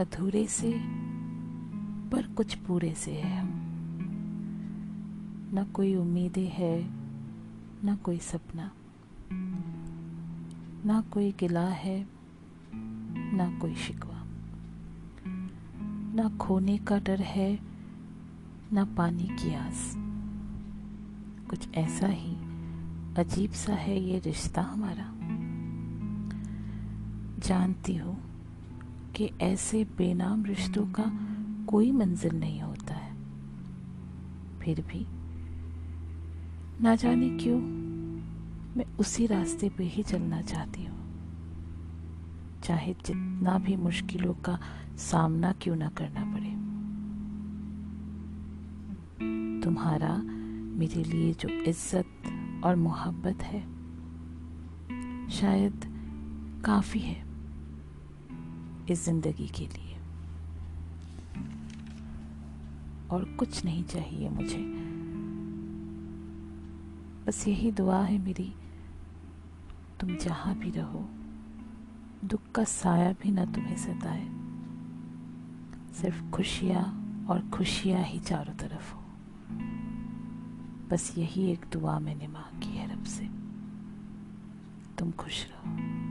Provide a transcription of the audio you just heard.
अधूरे से, पर कुछ पूरे से है हम। ना कोई उम्मीदें है, ना कोई सपना। ना कोई गिला है, ना कोई शिकवा। ना खोने का डर है, ना पानी की आस। कुछ ऐसा ही अजीब सा है ये रिश्ता हमारा। जानती हूँ कि ऐसे बेनाम रिश्तों का कोई मंजिल नहीं होता है। फिर भी, ना जाने क्यों, मैं उसी रास्ते पे ही चलना चाहती हूँ। चाहे जितना भी मुश्किलों का सामना क्यों ना करना पड़े। तुम्हारा मेरे लिए जो इज़्ज़त और मोहब्बत है, शायद काफ़ी है। इस ज़िंदगी के लिए। और कुछ नहीं चाहिए मुझे। बस यही दुआ है मेरी, तुम जहाँ भी रहो, दुख का साया भी ना तुम्हें सताए। सिर्फ़ खुशियाँ और खुशियाँ ही चारों तरफ़ हो। बस यही एक दुआ मैंने मांगी है रब से। तुम खुश रहो।